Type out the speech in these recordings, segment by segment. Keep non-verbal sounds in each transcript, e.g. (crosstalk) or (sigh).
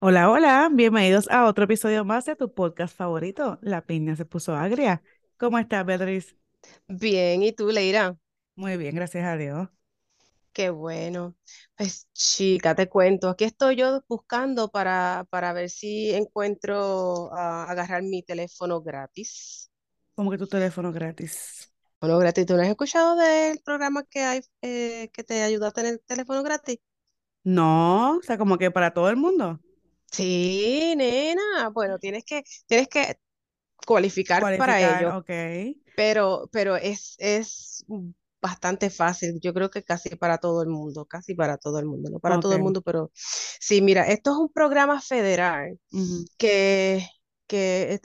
Hola, hola, bienvenidos a otro episodio más de tu podcast favorito, La Piña se puso agria. ¿Cómo estás, Beatriz? Bien, ¿y tú, Leira? Muy bien, gracias a Dios. Qué bueno. Pues chica, te cuento, aquí estoy yo buscando para, para ver si encuentro a agarrar mi teléfono gratis. ¿Cómo que tu teléfono gratis? Bueno, gratis, ¿tú no has escuchado del programa que hay eh, que te ayuda a tener teléfono gratis? No, o sea, como que para todo el mundo. Sí, nena. Bueno, tienes que, tienes que cualificar para ello, ok. pero, pero es, es bastante fácil. Yo creo que casi para todo el mundo, casi para todo el mundo, no para todo el mundo, pero sí, mira, esto es un programa federal que, que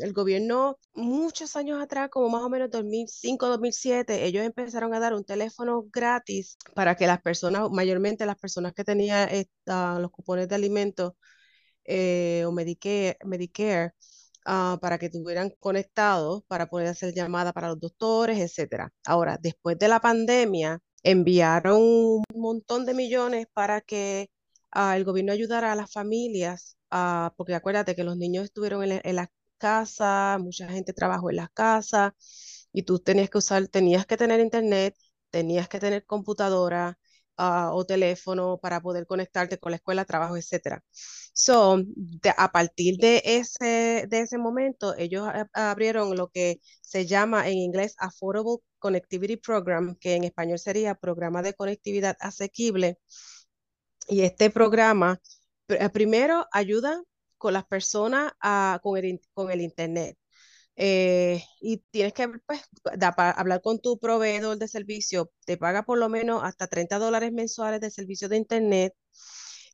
el gobierno muchos años atrás, como más o menos 2005, 2007, ellos empezaron a dar un teléfono gratis para que las personas, mayormente las personas que tenían eh, ah, los cupones de alimentos eh, o Medicare, Medicare ah, para que estuvieran conectados para poder hacer llamadas para los doctores, etcétera. Ahora, después de la pandemia, enviaron un montón de millones para que ah, el gobierno ayudara a las familias, ah, porque acuérdate que los niños estuvieron en, la- en las casas, mucha gente trabajó en las casas y tú tenías que usar, tenías que tener internet, tenías que tener computadora ah, o teléfono para poder conectarte con la escuela, trabajo, etcétera. So, de- a partir de ese, de ese momento, ellos abrieron lo que se llama en inglés Affordable Connectivity Program, que en español sería Programa de Conectividad Asequible. Y este programa, pr- primero, ayuda con las personas a- con el, con el Internet. Eh, y tienes que pues, da- pa- hablar con tu proveedor de servicio, te paga por lo menos hasta 30 dólares mensuales de servicio de Internet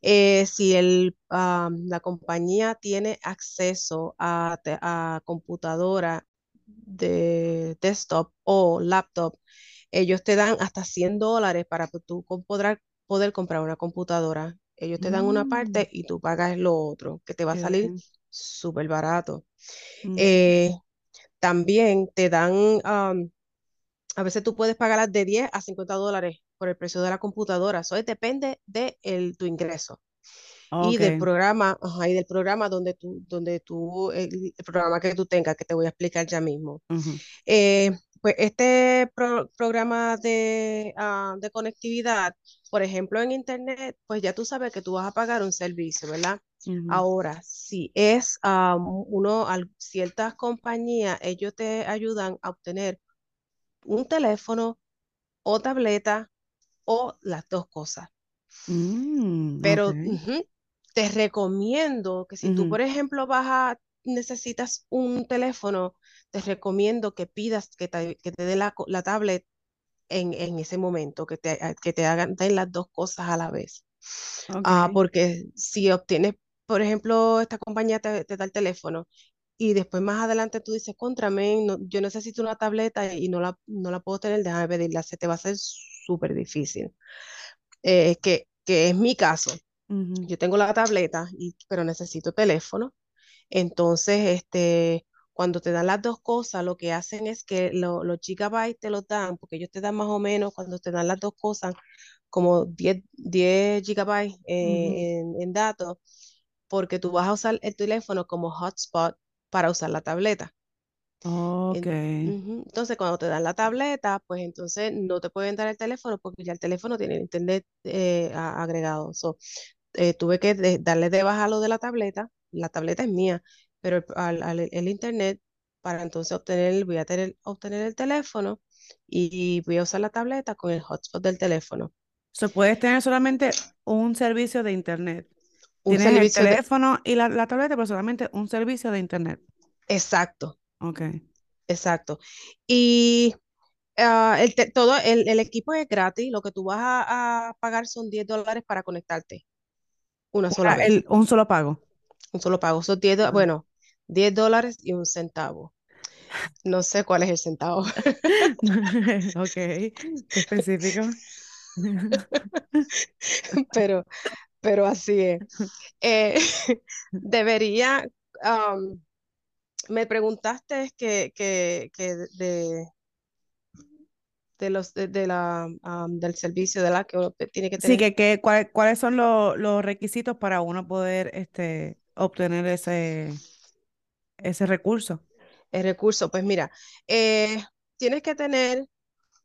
eh, si el, ah, la compañía tiene acceso a, a computadora de desktop o laptop, ellos te dan hasta 100 dólares para que tú podrás poder comprar una computadora. Ellos te dan una Mm, parte y tú pagas lo otro, que te va a salir súper barato. Mm, Eh, también te dan, am, a veces tú puedes pagar de 10 a 50 dólares por el precio de la computadora. Eso es- depende de el- tu ingreso y del programa, ajá, y del programa donde tú, donde tú, el, el programa que tú tengas, que te voy a explicar ya mismo. Eh, pues este pro- programa de, ah, de conectividad, por ejemplo, en internet, pues ya tú sabes que tú vas a pagar un servicio, ¿verdad? Ahora, si es ah, uno, al- ciertas compañías, ellos te ayudan a obtener un teléfono o tableta o las dos cosas. Mm. Pero te recomiendo que si tú, por ejemplo, vas a, necesitas un teléfono, te recomiendo que pidas que te, que te dé la, tablet en, en ese momento, que te, que te hagan den las dos cosas a la vez. Ah, porque si obtienes, por ejemplo, esta compañía te, te da el teléfono y después más adelante tú dices, contramen, no, yo necesito una tableta y no la, no la puedo tener, déjame pedirla, se te va a hacer súper difícil. Eh, que, que es mi caso yo tengo la tableta, y, pero necesito teléfono. Entonces, este, cuando te dan las dos cosas, lo que hacen es que lo- los gigabytes te los dan, porque ellos te dan más o menos, cuando te dan las dos cosas, como 10, 10 gigabytes eh, en, en datos, porque tú vas a usar el teléfono como hotspot para usar la tableta. Ok. En- ujú. Entonces, cuando te dan la tableta, pues entonces no te pueden dar el teléfono porque ya el teléfono tiene el internet eh, agregado. So, eh, tuve que de- darle de baja lo de la tableta. La tableta es mía, pero el, al- al- el internet, para entonces obtener, voy a tener, obtener el teléfono y voy a usar la tableta con el hotspot del teléfono. So, puedes tener solamente un servicio de internet. Un Tienes el servicio de... teléfono y la, la tableta, pero solamente un servicio de internet. Exacto, Ok. exacto. Y ah, el, te- todo el, el equipo es gratis. Lo que tú vas a, a pagar son 10 dólares para conectarte una sola vez. el, un solo pago. Un solo pago. Son 10, do- Ah. bueno, 10 dólares y un centavo. No sé cuál es el centavo. (laughs) Ok. (laughs) Qué específico. (laughs) pero, pero así es. Eh, debería, me preguntaste que, que, que de, de los de, de la um, del servicio de la que uno tiene que Sí, tener que, que cuál- cuáles son los, los requisitos para uno poder este, obtener ese, ese recurso. el recurso. Pues mira, eh, tienes que tener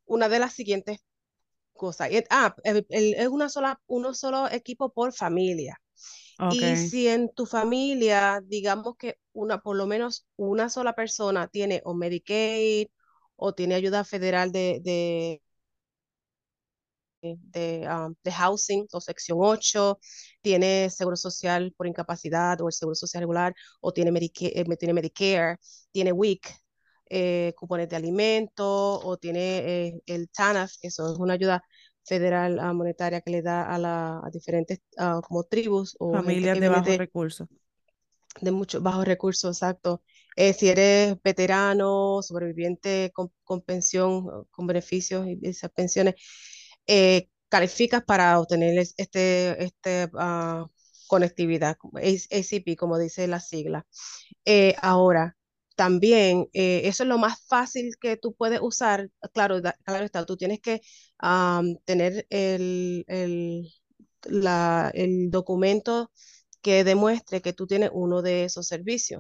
una de las siguientes cosas. Ah, es una sola, uno solo equipo por familia. Y si en tu familia, digamos que una, por lo menos una sola persona tiene o Medicaid o tiene ayuda federal de, de, de, um, de housing o sección 8, tiene seguro social por incapacidad o el seguro social regular, o tiene, Medica eh, tiene Medicare, tiene WIC, eh, cupones de alimento, o tiene eh, el TANF, que eso es una ayuda federal uh, monetaria que le da a, la, a diferentes uh, como tribus o familias de bajos recursos. de muchos bajos recursos, exacto. Eh, si eres veterano, sobreviviente con, con pensión, con beneficios y esas pensiones, eh, calificas para obtener es- este, este ah, conectividad, ACP, como dice la sigla. Eh, ahora, también, eh, eso es lo más fácil que tú puedes usar. Claro, da- claro está, tú tienes que am, tener el, el, la- el documento que demuestre que tú tienes uno de esos servicios.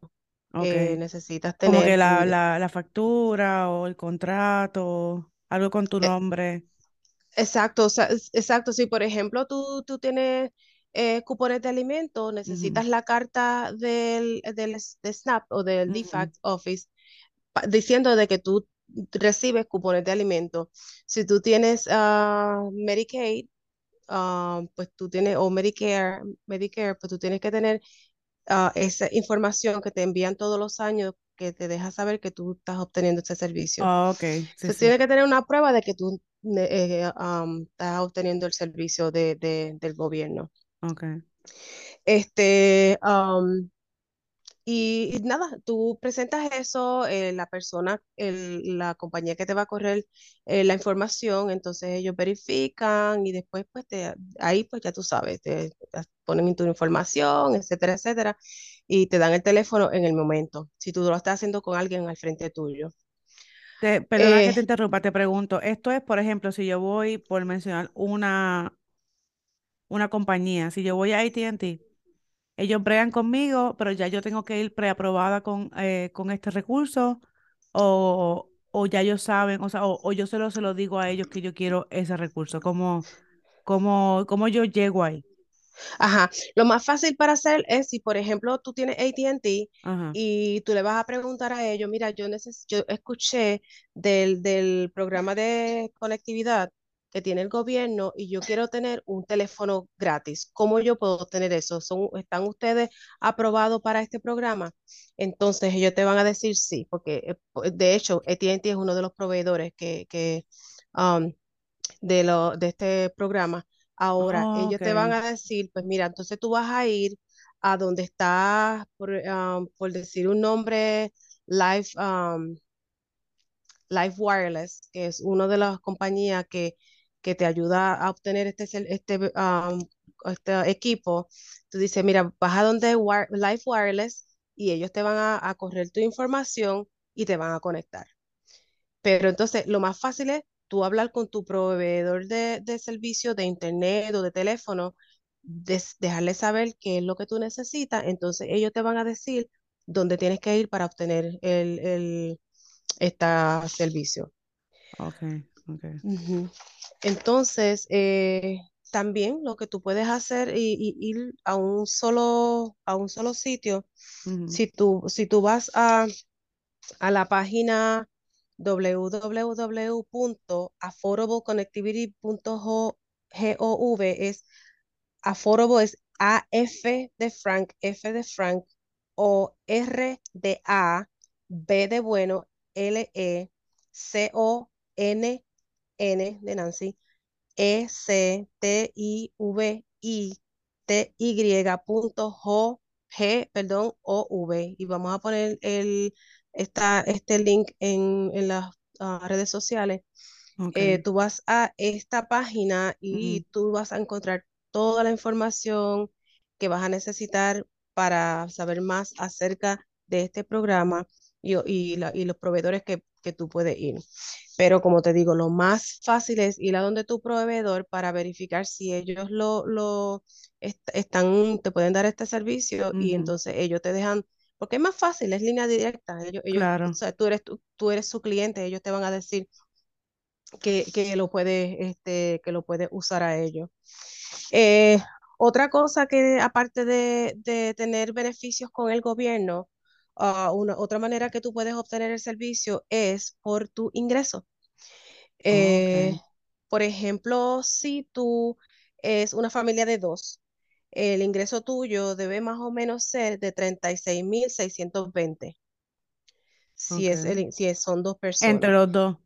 Ok. Eh, necesitas Como que tener la, la, la factura o el contrato, algo con tu eh, nombre. Exacto, o sea, es- exacto. Si por ejemplo tú, tú tienes eh, cupones de alimento, necesitas la carta del, del de SNAP o del ujú. DFACT Office diciendo de que tú recibes cupones de alimento. Si tú tienes ah, Medicaid, ah, pues tú tienes, o Medicare, Medicare, pues tú tienes que tener ah, esa información que te envían todos los años que te deja saber que tú estás obteniendo ese servicio. Ah, ok, sí, Se sí. tiene que tener una prueba de que tú eh, am, estás obteniendo el servicio de, de- del gobierno. Ok. Este, am, y, y nada, tú presentas eso, eh, la persona, el- la compañía que te va a correr eh, la información, entonces ellos verifican y después pues te, ahí pues ya tú sabes, te, te ponen en tu información, etcétera, etcétera, y te dan el teléfono en el momento, si tú lo estás haciendo con alguien al frente tuyo. Te, perdona que Eh, te interrumpa, te pregunto, esto es, por ejemplo, si yo voy, por mencionar una, una compañía, si yo voy a AT&T, ellos bregan conmigo, pero ya yo tengo que ir preaprobada con, eh, con este recurso, o, o ya ellos saben, o sea, o, o yo solo se lo digo a ellos que yo quiero ese recurso, ¿cómo, cómo, cómo yo llego ahí? Ajá, lo más fácil para hacer es si, por ejemplo, tú tienes AT&T y tú le vas a preguntar a ellos, mira, yo, neces yo escuché del, del programa de conectividad que tiene el gobierno y yo quiero tener un teléfono gratis. ¿Cómo yo puedo tener eso? ¿Son, ¿Están ustedes aprobados para este programa? Entonces ellos te van a decir sí, porque eh, po- de hecho AT&T es uno de los proveedores que, que um, de, lo, de este programa. Ahora, ellos te van a decir, pues mira, entonces tú vas a ir a donde está, por, um, por decir un nombre, Live, um, Live Wireless, que es una de las compañías que, que te ayuda a obtener este, este, um, este equipo. Tú dices, mira, vas a donde Wire- Live Wireless y ellos te van a, a correr tu información y te van a conectar. Pero entonces lo más fácil es tú hablar con tu proveedor de, de servicio de internet o de teléfono, des- dejarle saber qué es lo que tú necesitas, entonces ellos te van a decir dónde tienes que ir para obtener el, el este servicio. ok, ok. Ujú. Entonces, eh, también lo que tú puedes hacer y, y ir a un solo, a un solo sitio, si tú, si tú vas a a la página www.afforableconnectivity.gov es affordable es A F de Frank, F de Frank o R de A, B de bueno, L E C O N N de Nancy e C T I V I T Y punto G, perdón, O V. Y vamos a poner el, esta, este link en, en las ah, redes sociales. Eh, tú vas a esta página y tú vas a encontrar toda la información que vas a necesitar para saber más acerca de este programa y, y la- y los proveedores que que tú puedes ir. Pero como te digo, lo más fácil es ir a donde tu proveedor para verificar si ellos lo, lo están, te pueden dar este servicio y entonces ellos te dejan, porque es más fácil, es línea directa. Ellos, ellos, o Claro. sea, tú eres, tú, tú eres su cliente, ellos te van a decir que, que lo puedes, este, que lo puedes usar a ellos. Eh, otra cosa que aparte de, de tener beneficios con el gobierno, ah, una, otra manera que tú puedes obtener el servicio es por tu ingreso. Eh, Ok, por ejemplo, si tú es una familia de dos, el ingreso tuyo debe más o menos ser de 36.620 si, es ok. el, si es- son dos Entre personas, los dos.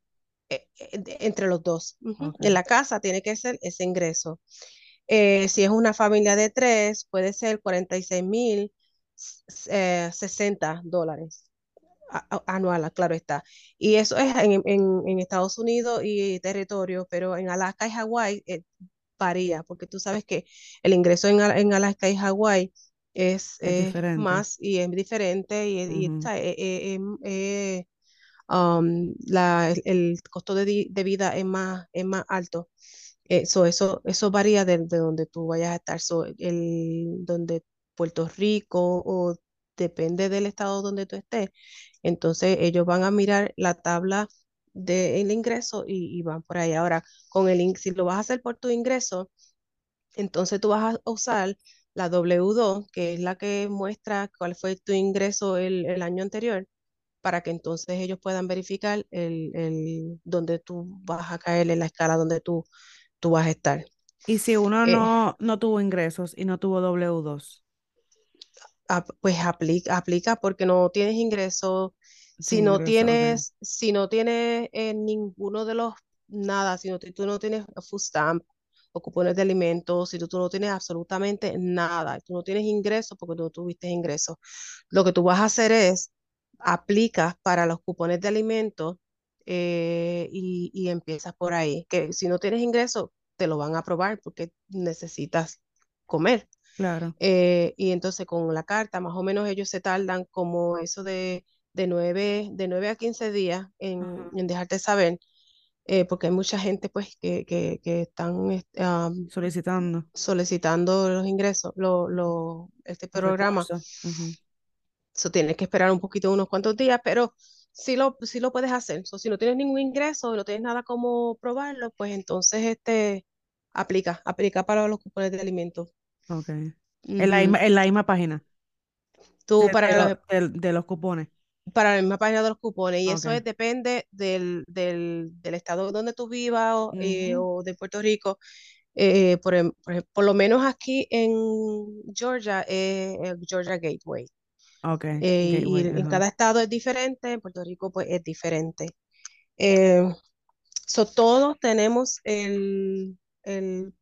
eh, eh, entre los dos. Ujú. Ok, En la casa tiene que ser ese ingreso. Eh, si es una familia de tres, puede ser 46 mil eh, 60 dólares anual, claro está. Y eso es en, en- en Estados Unidos y territorio, pero en Alaska y Hawái eh, varía, porque tú sabes que el ingreso en, en Alaska y Hawái es, es más y es diferente y, y, ¿sabes? Eh, eh, em, eh, um, la, el, el costo de, de vida es más, es más alto. Eso, eso, eso varía de, de donde tú vayas a estar. So, el, donde Puerto Rico o depende del estado donde tú estés. Entonces ellos van a mirar la tabla del ingreso y, y van por ahí. Ahora, con el, si lo vas a hacer por tu ingreso, entonces tú vas a usar la W2, que es la que muestra cuál fue tu ingreso el, el año anterior, para que entonces ellos puedan verificar el, el, donde tú vas a caer en la escala donde tú, tú vas a estar. Y si uno Eh, no, no tuvo ingresos y no tuvo w dos ap- pues aplica, aplica porque no tienes ingreso. Si no ingresos, tienes, si no tienes eh, ninguno de los, nada, si no, tú no tienes food stamp o cupones de alimentos, si tú, tú no tienes absolutamente nada, tú no tienes ingreso porque no tuviste ingreso, lo que tú vas a hacer es, aplicas para los cupones de alimentos eh, y, y empiezas por ahí, que si no tienes ingreso, te lo van a aprobar porque necesitas comer. Claro. Eh, y entonces con la carta, más o menos ellos se tardan como eso de, de, 9, de 9 a 15 días en, en dejarte saber, eh, porque hay mucha gente pues que, que, que están um, Solicitando solicitando los ingresos, lo, lo, este programa. Eso tienes que esperar un poquito, unos cuantos días, pero sí lo, sí lo puedes hacer. So, si no tienes ningún ingreso, no tienes nada como probarlo, pues entonces este, aplica, aplica para los cupones de alimentos. Ok. En la Ujú. misma, en la misma página Tú de, para de, los, de los cupones. Para la misma página de los cupones y eso es, depende del, del, del estado donde tú vivas o, eh, o de Puerto Rico. Eh, por, em- por, por lo menos aquí en Georgia, eh, el Georgia Gateway. Ok. Eh, y, en cada estado es diferente, en Puerto Rico pues es diferente. Eh, so, todos tenemos el, el,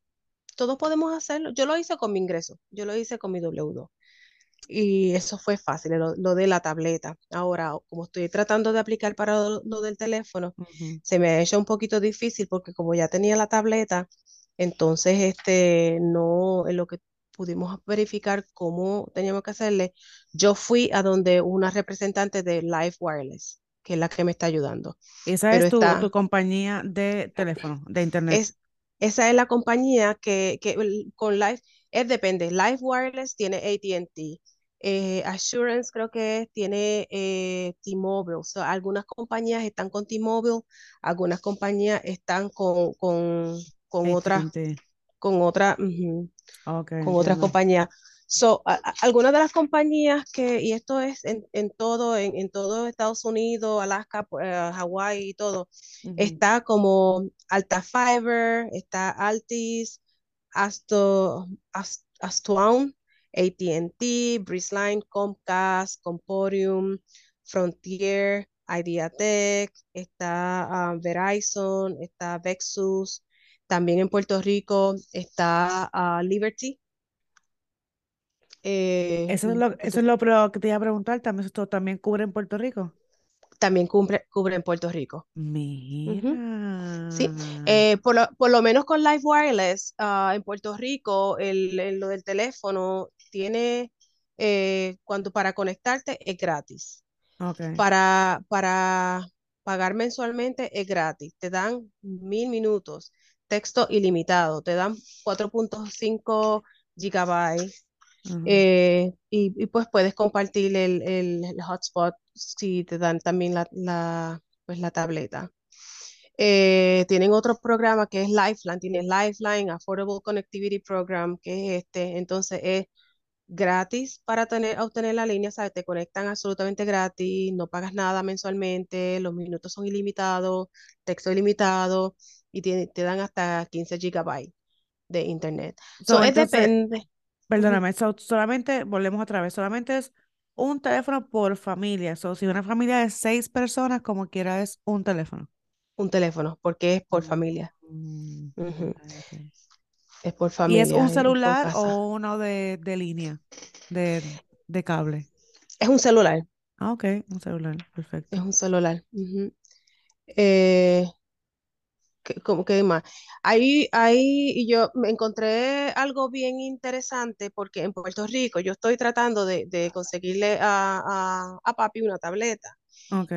todos podemos hacerlo. Yo lo hice con mi ingreso, yo lo hice con mi W2. Y eso fue fácil, lo, lo de la tableta. Ahora, como estoy tratando de aplicar para lo, lo del teléfono, Ujú. se me ha hecho un poquito difícil porque como ya tenía la tableta, entonces este no, en lo que pudimos verificar cómo teníamos que hacerle, yo fui a donde una representante de Live Wireless, que es la que me está ayudando. Esa Pero es tu, tu está, compañía de teléfono, de internet. es, esa es la compañía que, que con Live, es depende, Live Wireless tiene AT&T, eh, Assurance creo que es, tiene eh, T-Mobile, O sea, algunas compañías están con T-Mobile, algunas compañías están con, con, con otras, con otra, Ok, con otras compañías. So, a- a- algunas de las compañías que, y esto es en, en todo, en, en todo Estados Unidos, Alaska, eh, Hawái y todo, está como Alta Fiber, está Altis, Asto, Ast- Astuan, AT&T, Breezeline, Comcast, Comporium, Frontier, Ideatec, está ah, Verizon, está Vexus, también en Puerto Rico está ah, Liberty. eh, Eso es lo, eso eso es lo que te iba a preguntar. También esto también cubre en Puerto Rico. también cubre, cubre en Puerto Rico. Ujú, Sí, Mira. Eh, por lo, por lo menos con Live Wireless ah, en Puerto Rico, el, el- lo del teléfono tiene, eh, cuando para conectarte es gratis. Para, para pagar mensualmente es gratis. Te dan mil minutos, texto ilimitado, te dan 4.5 gigabytes Ajá. eh, y, y, pues puedes compartir el, el, el, hotspot si te dan también la, la, pues la tableta. Eh, tienen otro programa que es Lifeline, tienen Lifeline, Affordable Connectivity Program, que es este, entonces es gratis para tener, obtener la línea, ¿sabes? Te conectan absolutamente gratis, no pagas nada mensualmente, los minutos son ilimitados, texto ilimitado y te, te dan hasta 15 gigabytes de internet. So, So, es entonces, depende. Perdóname, so- solamente, volvemos otra vez, solamente es un teléfono por familia. So, si una familia de seis personas, como quiera, es un teléfono. Un teléfono, porque es por familia. Mm, ok, ok. Es por ¿Y es un familia, es celular o uno de, de línea, de, de cable? Es un celular, Ah, ok, un celular, es perfecto. un celular. Eh, ¿qué, cómo- qué más? Ahí, ahí yo me encontré algo bien interesante porque en Puerto Rico yo estoy tratando de, de conseguirle a, a, a papi una tableta.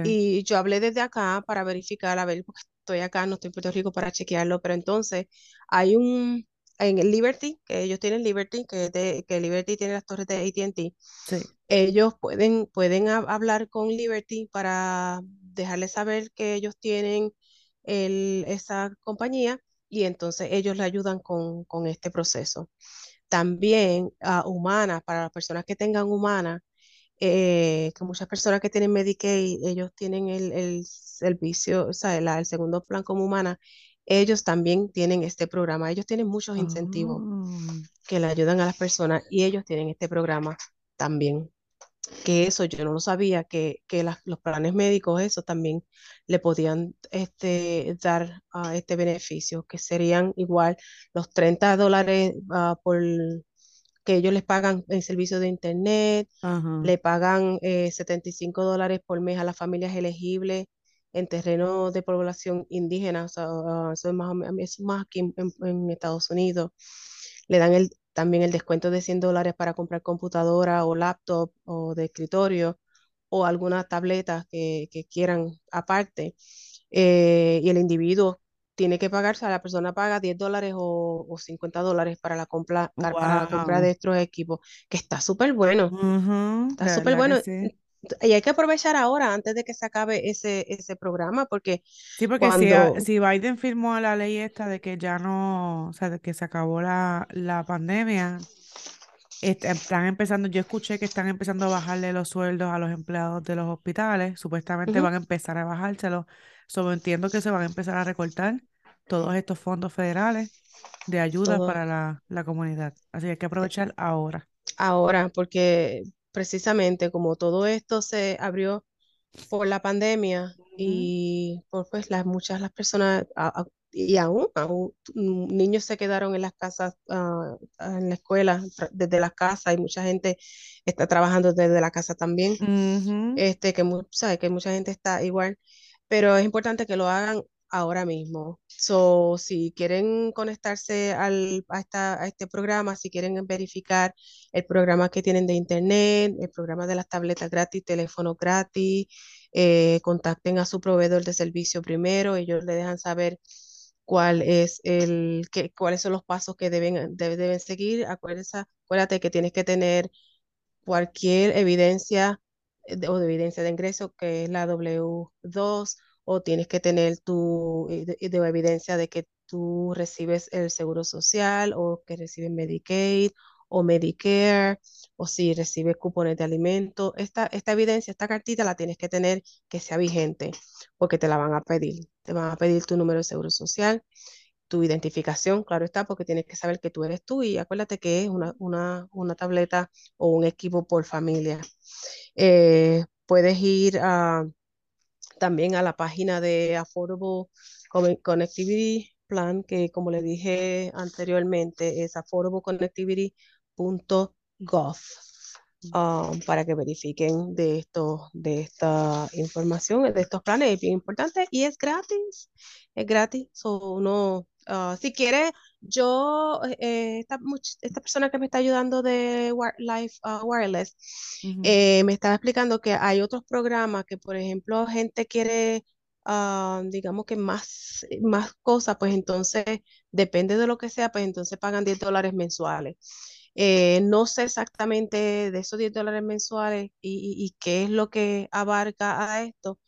Y yo hablé desde acá para verificar, a ver, porque estoy acá, no estoy en Puerto Rico para chequearlo, pero entonces hay un, en el Liberty, que ellos tienen Liberty, que, de- que Liberty tiene las torres de AT&T, sí. ellos pueden, pueden hab- hablar con Liberty para dejarles saber que ellos tienen el, esa compañía y entonces ellos le ayudan con, con este proceso. También a Humana, para las personas que tengan Humana, eh, que muchas personas que tienen Medicaid, ellos tienen el, el servicio, o sea, la- el segundo plan como humana, ellos también tienen este programa. Ellos tienen muchos incentivos Oh, que le ayudan a las personas y ellos tienen este programa también. Que eso yo no lo sabía, que, que las- los planes médicos, eso también le podían este, dar ah, este beneficio, que serían igual los 30 dólares ah, por que ellos les pagan en servicio de internet, ajá. le pagan eh, 75 dólares por mes a las familias elegibles en terrenos de población indígena, o sea, ah, eso es más, eso es más aquí en, en- Estados Unidos. Le dan el, también el descuento de 100 dólares para comprar computadora o laptop o de escritorio o alguna tableta que, que quieran aparte. Eh, y el individuo tiene que pagar, o sea, la persona paga 10 dólares o, o 50 dólares para la compra, para la compra de Wow. estos equipos, que está súper bueno. Ujú, Está de súper bueno. sí. Y hay que aprovechar ahora, antes de que se acabe ese, ese programa, porque Sí, porque si, cuando... si Biden firmó la ley esta de que ya no, o sea, de que se acabó la, la pandemia, este, están empezando, yo escuché que están empezando a bajarle los sueldos a los empleados de los hospitales, supuestamente van a empezar a bajárselos, solo entiendo que se van a empezar a recortar todos estos fondos federales de ayuda todo para la, la comunidad, así que hay que aprovechar ahora. ahora, porque precisamente como todo esto se abrió por la pandemia y por pues las muchas las personas a- a- y aún, aún niños se quedaron en las casas, ah, en la escuela, desde las casas y mucha gente está trabajando desde la casa también. este, que, sabe, que mucha gente está igual, pero es importante que lo hagan ahora mismo. So, si quieren conectarse al, a, esta, a este programa, si quieren verificar el programa que tienen de internet, el programa de las tabletas gratis, teléfono gratis, eh, contacten a su proveedor de servicio primero, ellos le dejan saber cuál es el, qué, cuáles son los pasos que deben, de- deben seguir. Acuérdate, acuérdate que tienes que tener cualquier evidencia eh, o de evidencia de ingreso, que es la W2, o tienes que tener tu eh, de, de evidencia de que tú recibes el seguro social o que recibes Medicaid o Medicare, o si recibes cupones de alimento. Esta, esta evidencia, esta cartita la tienes que tener que sea vigente, porque te la van a pedir. Te van a pedir tu número de seguro social, tu identificación, claro está, porque tienes que saber que tú eres tú y acuérdate que es una, una, una tableta o un equipo por familia. Eh, puedes ir a, también a la página de Affordable Connectivity Plan, que como le dije anteriormente, es affordableconnectivity.gov. um, para que verifiquen de esto, de esta información, de estos planes, es bien importante y es gratis, es gratis, so, ah, si quiere, yo, eh, esta, esta persona que me está ayudando de Life ah, Wireless, eh, me estaba explicando que hay otros programas que, por ejemplo, gente quiere ah, digamos que más, más cosas, pues entonces depende de lo que sea, pues entonces pagan 10 dólares mensuales. Eh, no sé exactamente de esos 10 dólares mensuales y, y- y qué es lo que abarca a esto,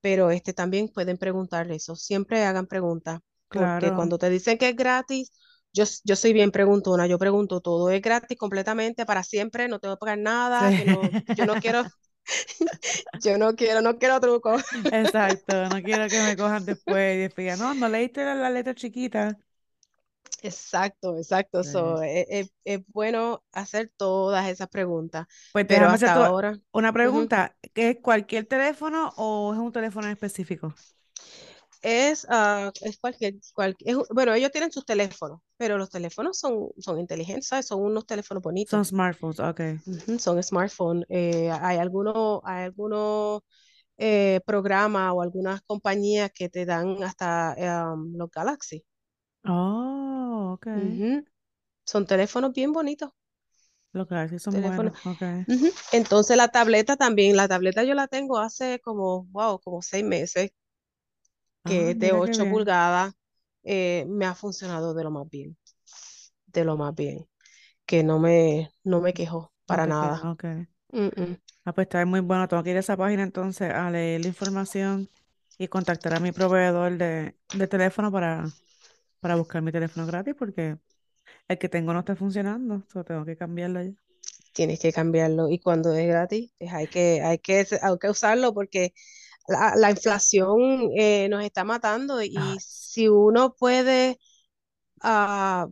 pero este también pueden preguntar eso. Siempre hagan preguntas, porque Claro. cuando te dicen que es gratis, yo, yo soy bien preguntona, yo pregunto, todo es gratis completamente para siempre, no tengo que pagar Sí. nada, que no, yo no quiero, (laughs) (laughs) yo no quiero, no quiero truco. Exacto. No quiero que me (laughs) cojan después y después no, no leíste la, la letra chiquita. Exacto, exacto. Sí. So, es, es- es bueno hacer todas esas preguntas, Pues pero hasta ahora. una pregunta. ¿Qué es cualquier teléfono o es un teléfono en específico? Es, ah, es cualquier, cual- es bueno, ellos tienen sus teléfonos, pero los teléfonos son, son inteligentes, ¿sabes? Son unos teléfonos Son bonitos, smartphones, ok. son smartphones. Eh, hay algunos, hay algunos eh, programas o algunas compañías que te dan hasta um, los Galaxy. Oh, ok. Son teléfonos bien bonitos, Los sí son teléfonos. buenos, ok. ujú. Entonces la tableta también, la tableta yo la tengo hace como, wow, como seis meses, que Ah, es de mira qué 8 bien. pulgadas, eh, me ha funcionado de lo más bien. de lo más bien, que no me, no me quejo para nada. ok. Mm, mm. Ah, pues está muy bueno. Tengo que ir a esa página entonces a leer la información y contactar a mi proveedor de, de teléfono para, para buscar mi teléfono gratis porque el que tengo no está funcionando. So tengo que cambiarlo ya. Tienes que cambiarlo y cuando es gratis, pues hay que, hay que, hay que usarlo porque la, la inflación eh, nos está matando Ah, y si uno puede ah,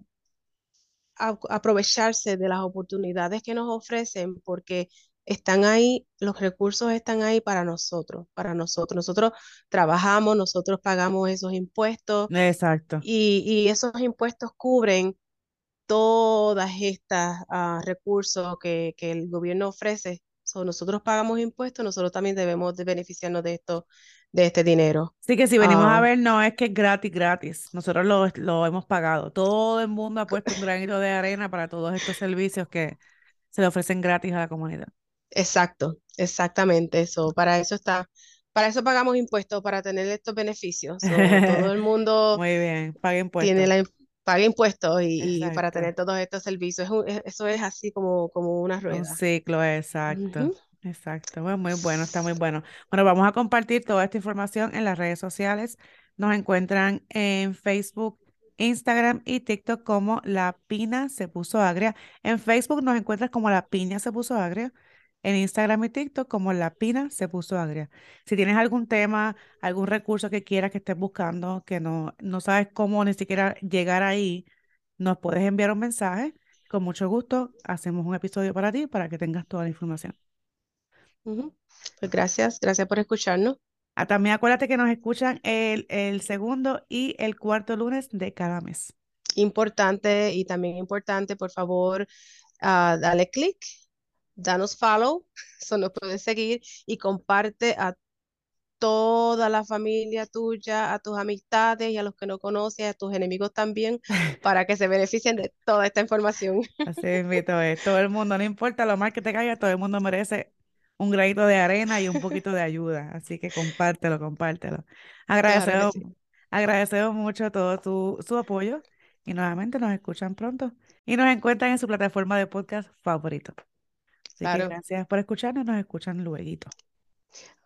a- aprovecharse de las oportunidades que nos ofrecen porque están ahí, los recursos están ahí para nosotros, para nosotros. Nosotros trabajamos, nosotros pagamos esos impuestos exacto. y, y esos impuestos cubren todas estas ah, recursos que, que el gobierno ofrece. So, nosotros pagamos impuestos, nosotros también debemos de beneficiarnos de esto, de este dinero. Así que si venimos a Ah, ver, no es que es gratis, gratis. Nosotros lo, lo hemos pagado. Todo el mundo ha puesto un granito de arena para todos estos servicios que se le ofrecen gratis a la comunidad. exacto, exactamente eso. Para eso está, para eso pagamos impuestos, para tener estos beneficios. So, todo el (laughs) mundo Muy bien, paga tiene impuestos. la, paga impuestos y, y para tener todos estos servicios. Es un- es- eso es así como, como una Un rueda. ciclo, exacto. Exacto. Bueno, muy bueno, está muy bueno. Bueno, vamos a compartir toda esta información en las redes sociales. Nos encuentran en Facebook, Instagram y TikTok como La Pina se puso agria. En Facebook nos encuentras como La Piña se puso agria. En Instagram y TikTok como La Pina se puso agria. Si tienes algún tema, algún recurso que quieras que estés buscando, que no, no sabes cómo ni siquiera llegar ahí, nos puedes enviar un mensaje con mucho gusto, hacemos un episodio para ti para que tengas toda la información. Pues gracias, gracias por escucharnos. Ah, también acuérdate que nos escuchan el, el segundo y el cuarto lunes de cada mes. Importante y también importante, por favor, ah, dale click, danos follow, (laughs) eso nos puedes seguir y comparte a toda la familia tuya, a tus amistades y a los que no conoces, a tus enemigos también, (laughs) para que se beneficien de toda esta información. Así invito es. (laughs) Todo el mundo, no importa lo mal que te caiga, todo el mundo merece un granito de arena y un poquito de ayuda. Así que compártelo, compártelo. Claro Agradecemos, sí. agradecemos mucho todo tu, su apoyo y nuevamente nos escuchan pronto y nos encuentran en su plataforma de podcast favorito. Así que Claro. gracias por escucharnos, nos escuchan luego.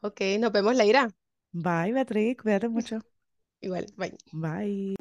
Ok, nos vemos, Leira. Bye, Beatriz, cuídate mucho. (laughs) Igual, bye. Bye.